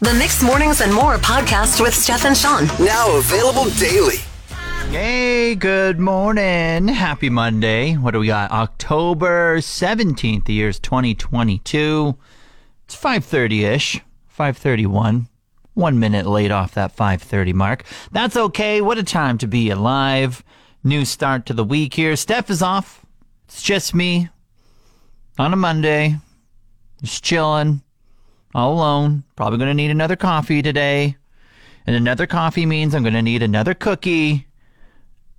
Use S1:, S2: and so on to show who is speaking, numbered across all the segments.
S1: The Mixed Mornings and More podcast with Steph and Sean.
S2: Now available daily.
S3: Hey, good morning. Happy Monday. What do we got? October 17th, the year's 2022. It's 5:30ish. 5:31. 1 minute late off that 5:30 mark. That's okay. What a time to be alive. New start to the week here. Steph is off. It's just me on a Monday. Just chilling all alone. Probably going to need another coffee today. And another coffee means I'm going to need another cookie.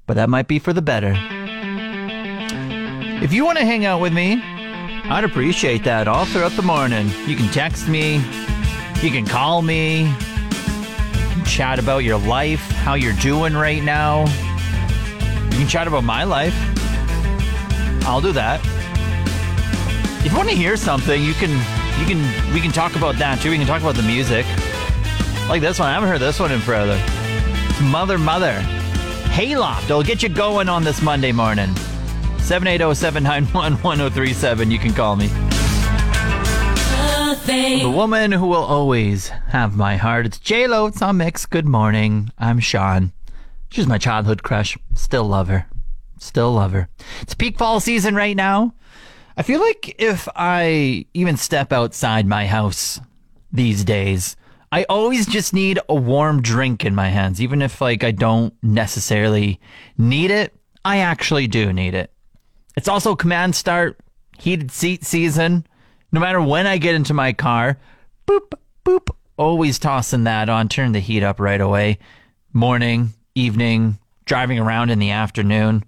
S3: But that might be for the better. If you want to hang out with me, I'd appreciate that all throughout the morning. You can text me, you can call me, can chat about your life, how you're doing right now. You can chat about my life. I'll do that. If you want to hear something, you can you can we can talk about that too. We can talk about the music. Like this one. I haven't heard this one in forever. It's Mother Mother. Hayloft. It'll get you going on this Monday morning. 780-791-1037. You can call me. The woman who will always have my heart. It's J-Lo. It's on Mix. Good morning. I'm Sean. She's my childhood crush. Still love her. Still love her. It's peak fall season right now. I feel like if I even step outside my house these days, I always just need a warm drink in my hands, even if like I don't necessarily need it. I actually do need it. It's also command start, heated seat season. No matter when I get into my car, boop, boop, always tossing that on, turn the heat up right away. Morning, evening, driving around in the afternoon.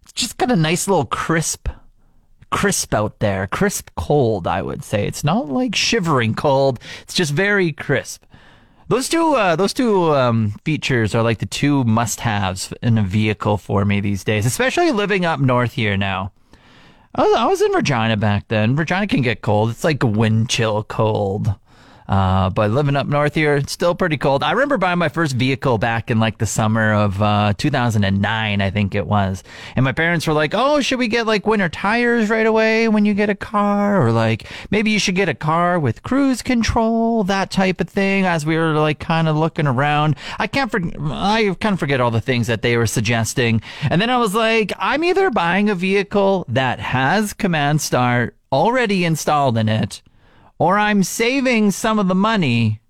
S3: It's just got a nice little crisp crisp out there, crisp cold, I would say. It's not like shivering cold. It's just very crisp. Those two, uh, those two um, features are like the two must-haves in a vehicle for me these days, especially living up north here now. I was, I was in Regina back then. Regina can get cold. It's like a wind chill cold. Uh, but living up north here, it's still pretty cold. I remember buying my first vehicle back in like the summer of uh, 2009, I think it was. And my parents were like, "Oh, should we get like winter tires right away when you get a car, or like maybe you should get a car with cruise control, that type of thing." As we were like kind of looking around, I can't for- I kind of forget all the things that they were suggesting. And then I was like, I'm either buying a vehicle that has Command Start already installed in it or I'm saving some of the money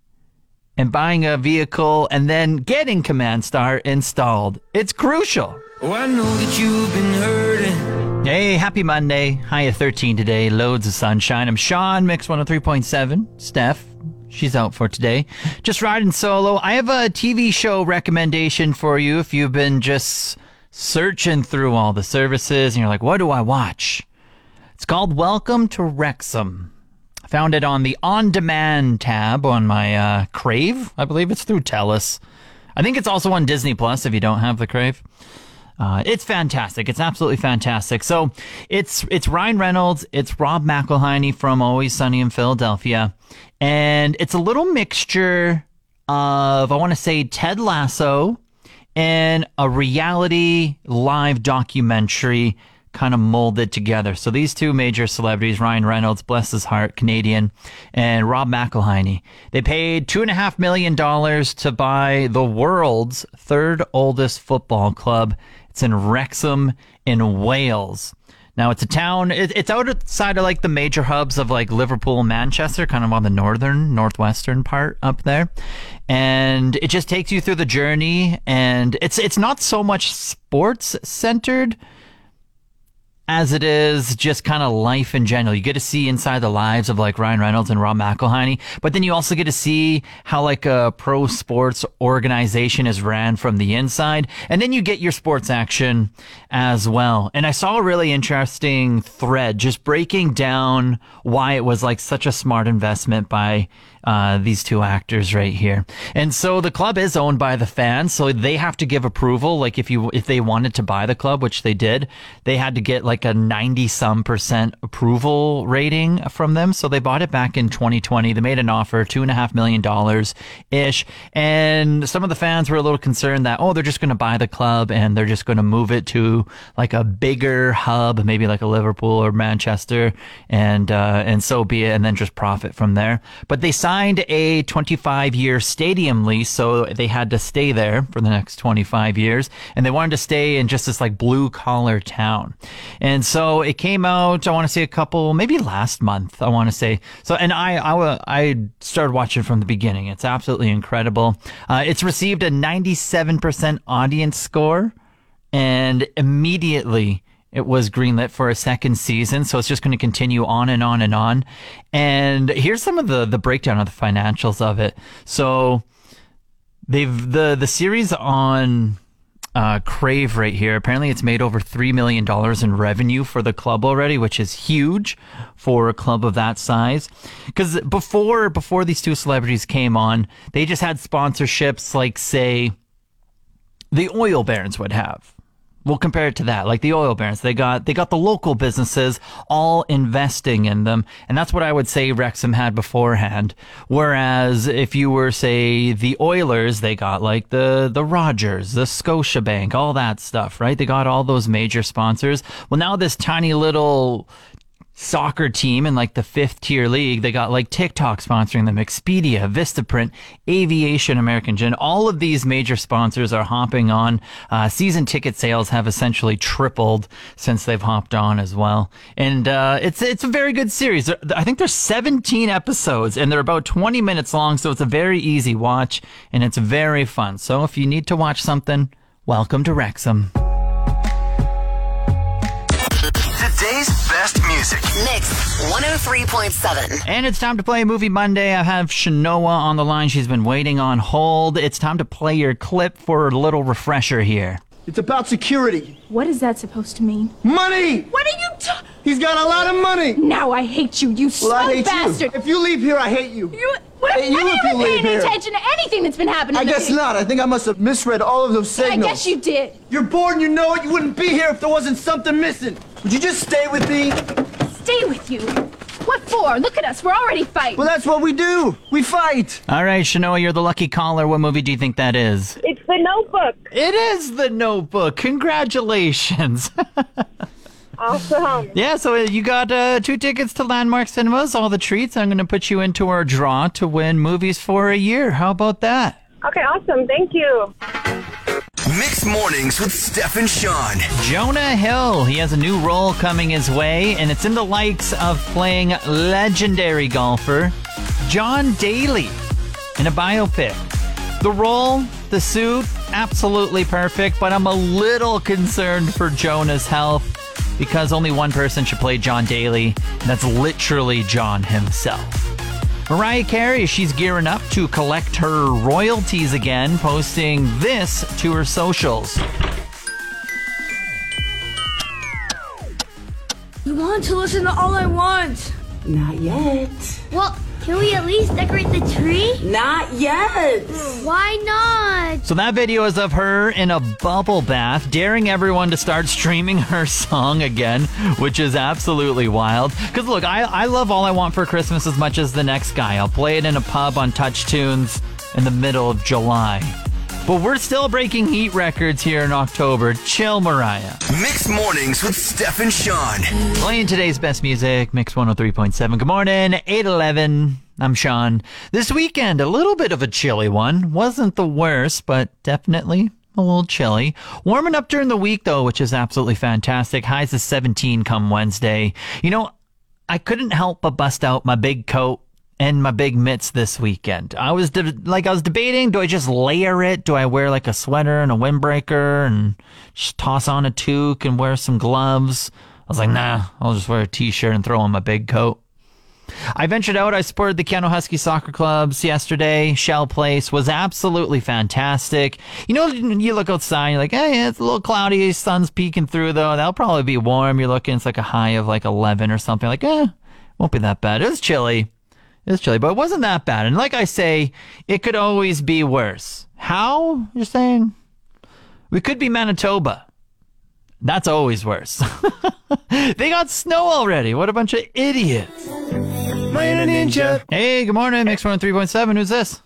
S3: and buying a vehicle and then getting Command Start installed. It's crucial.
S4: Oh, I know that you've been hurting.
S3: Hey, happy Monday. High of 13 today. Loads of sunshine. I'm Sean, Mix 103.7. Steph, she's out for today. Just riding solo. I have a TV show recommendation for you if you've been just searching through all the services and you're like, what do I watch? It's called Welcome to Wrexham. Found it on the on demand tab on my uh, Crave. I believe it's through Telus. I think it's also on Disney Plus if you don't have the Crave. Uh, it's fantastic. It's absolutely fantastic. So it's it's Ryan Reynolds, it's Rob McElhenney from Always Sunny in Philadelphia, and it's a little mixture of I want to say Ted Lasso and a reality live documentary kind of molded together. So these two major celebrities, Ryan Reynolds, bless his heart, Canadian, and Rob McElhenney, they paid two and a half million dollars to buy the world's third oldest football club. It's in Wrexham in Wales. Now it's a town. It's outside of like the major hubs of like Liverpool, Manchester, kind of on the northern, northwestern part up there, and it just takes you through the journey. And it's it's not so much sports centered as it is just kind of life in general. You get to see inside the lives of like Ryan Reynolds and Rob McElhenney, but then you also get to see how like a pro sports organization is ran from the inside. And then you get your sports action as well. And I saw a really interesting thread just breaking down why it was like such a smart investment by uh, these two actors right here. And so the club is owned by the fans, so they have to give approval. Like if you if they wanted to buy the club, which they did, they had to get like a ninety some percent approval rating from them. So they bought it back in 2020. They made an offer, two and a half million dollars ish, and some of the fans were a little concerned that oh they're just going to buy the club and they're just going to move it to like a bigger hub, maybe like a Liverpool or Manchester, and uh, and so be it, and then just profit from there. But they signed a 25 year stadium lease, so they had to stay there for the next 25 years, and they wanted to stay in just this like blue collar town. And so it came out, I want to say a couple, maybe last month, I want to say. So, and I, I, I started watching from the beginning. It's absolutely incredible. Uh, it's received a 97% audience score, and immediately it was greenlit for a second season, so it's just going to continue on and on and on. And here's some of the the breakdown of the financials of it. So they've the the series on uh, Crave right here. Apparently, it's made over three million dollars in revenue for the club already, which is huge for a club of that size. Because before before these two celebrities came on, they just had sponsorships like say the oil barons would have We'll compare it to that, like the oil barons. They got they got the local businesses all investing in them, and that's what I would say Wrexham had beforehand. Whereas if you were say the Oilers, they got like the the Rogers, the Scotiabank, all that stuff, right? They got all those major sponsors. Well, now this tiny little soccer team in like the fifth tier league. They got like TikTok sponsoring them, Expedia, Vistaprint, Aviation, American Gin. All of these major sponsors are hopping on. Uh, season ticket sales have essentially tripled since they've hopped on as well. And uh, it's it's a very good series. I think there's 17 episodes and they're about 20 minutes long, so it's a very easy watch and it's very fun. So if you need to watch something, welcome to Wrexham.
S2: Today's best music.
S1: Mix 103.7.
S3: And it's time to play Movie Monday. I have Shanoa on the line. She's been waiting on hold. It's time to play your clip for a little refresher here.
S5: It's about security.
S6: What is that supposed to mean?
S5: Money!
S6: What are you talking?
S5: He's got a lot of money!
S6: Now I hate you, you
S5: Well,
S6: slow
S5: I hate
S6: bastard!
S5: you. If you leave here, I hate you.
S6: You, what
S5: Hey, you
S6: have you
S5: if you
S6: been
S5: leave
S6: paying
S5: here.
S6: attention to anything that's been happening?
S5: I guess
S6: me?
S5: not. I think I must have misread all of those signals.
S6: I
S5: signals.
S6: guess you did.
S5: You're bored and you know it. You wouldn't be here if there wasn't something missing. Would you just stay with me?
S6: Stay with you. What for? Look at us. We're already fighting.
S5: Well, that's what we do. We fight.
S3: All right, Shanoa, you're the lucky caller. What movie do you think that is?
S7: It's the notebook.
S3: It is The Notebook. Congratulations.
S7: Awesome.
S3: yeah, so you got uh, two tickets to Landmark Cinemas, all the treats. I'm going to put you into our draw to win movies for a year. How about that?
S7: Okay, awesome. Thank you.
S2: Mixed mornings with Steph and Sean.
S3: Jonah Hill, he has a new role coming his way, and it's in the likes of playing legendary golfer John Daly in a biopic. The role, the suit, absolutely perfect, but I'm a little concerned for Jonah's health because only one person should play John Daly, and that's literally John himself. Mariah Carey, she's gearing up to collect her royalties again, posting this to her socials.
S8: You want to listen to All I Want?
S9: Not yet.
S8: Well, can we at least decorate the tree?
S9: Not yet.
S8: Why not?
S3: So that video is of her in a bubble bath, daring everyone to start streaming her song again, which is absolutely wild. Because look, I, I love All I Want for Christmas as much as the next guy. I'll play it in a pub on Touch Tunes in the middle of July. But we're still breaking heat records here in October. Chill, Mariah.
S2: Mixed mornings with Steph and Sean.
S3: Playing today's best music, Mix 103.7. Good morning, 811. I'm Sean. This weekend, a little bit of a chilly one. Wasn't the worst, but definitely a little chilly. Warming up during the week, though, which is absolutely fantastic. Highs of 17 come Wednesday. You know, I couldn't help but bust out my big coat and my big mitts this weekend. I was de- like, I was debating: do I just layer it? Do I wear like a sweater and a windbreaker and just toss on a toque and wear some gloves? I was like, nah, I'll just wear a t-shirt and throw on my big coat. I ventured out. I supported the Keyano Husky Soccer Clubs yesterday. Shell Place was absolutely fantastic. You know, you look outside, you're like, hey, it's a little cloudy. Sun's peeking through, though. That'll probably be warm. You're looking, it's like a high of like 11 or something. Like, eh, won't be that bad. It was chilly. It was chilly, but it wasn't that bad. And like I say, it could always be worse. How? You're saying? We could be Manitoba. That's always worse. they got snow already. What a bunch of idiots.
S10: Minor Ninja.
S3: Hey, good morning. Mix 103.7. Who's this?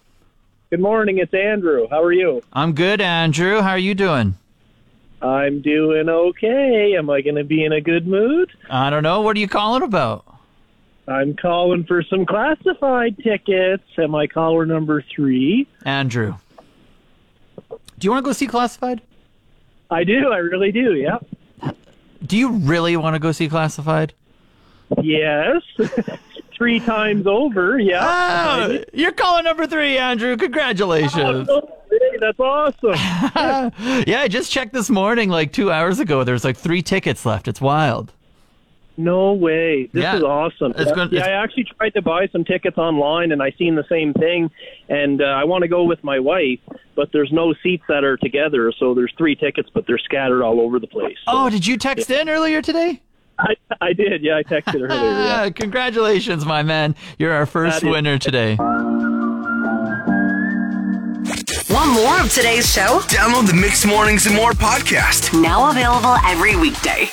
S11: Good morning. It's Andrew. How are you?
S3: I'm good, Andrew. How are you doing?
S11: I'm doing okay. Am I going to be in a good mood?
S3: I don't know. What are you calling about?
S11: I'm calling for some classified tickets. Am I caller number three?
S3: Andrew. Do you want to go see Classified?
S11: I do. I really do. Yep.
S3: Do you really want to go see Classified?
S11: Yes. three times over. Yeah.
S3: Oh, you're calling number three, Andrew. Congratulations.
S11: Oh, that's awesome.
S3: yeah, I just checked this morning, like two hours ago. There's like three tickets left. It's wild.
S11: No way. This
S3: Yeah.
S11: is awesome.
S3: It's
S11: yeah, yeah,
S3: it's-
S11: I actually tried to buy some tickets online and I seen the same thing and uh, I want to go with my wife, but there's no seats that are together, so there's three tickets but they're scattered all over the place.
S3: Oh, did you text in earlier today?
S11: I, I did. Yeah, I texted earlier. Yeah.
S3: Ah, congratulations, my man. You're our first
S11: That is-
S3: winner today.
S1: Want more of today's show?
S2: Download the Mixed Mornings and More podcast.
S1: Now available every weekday.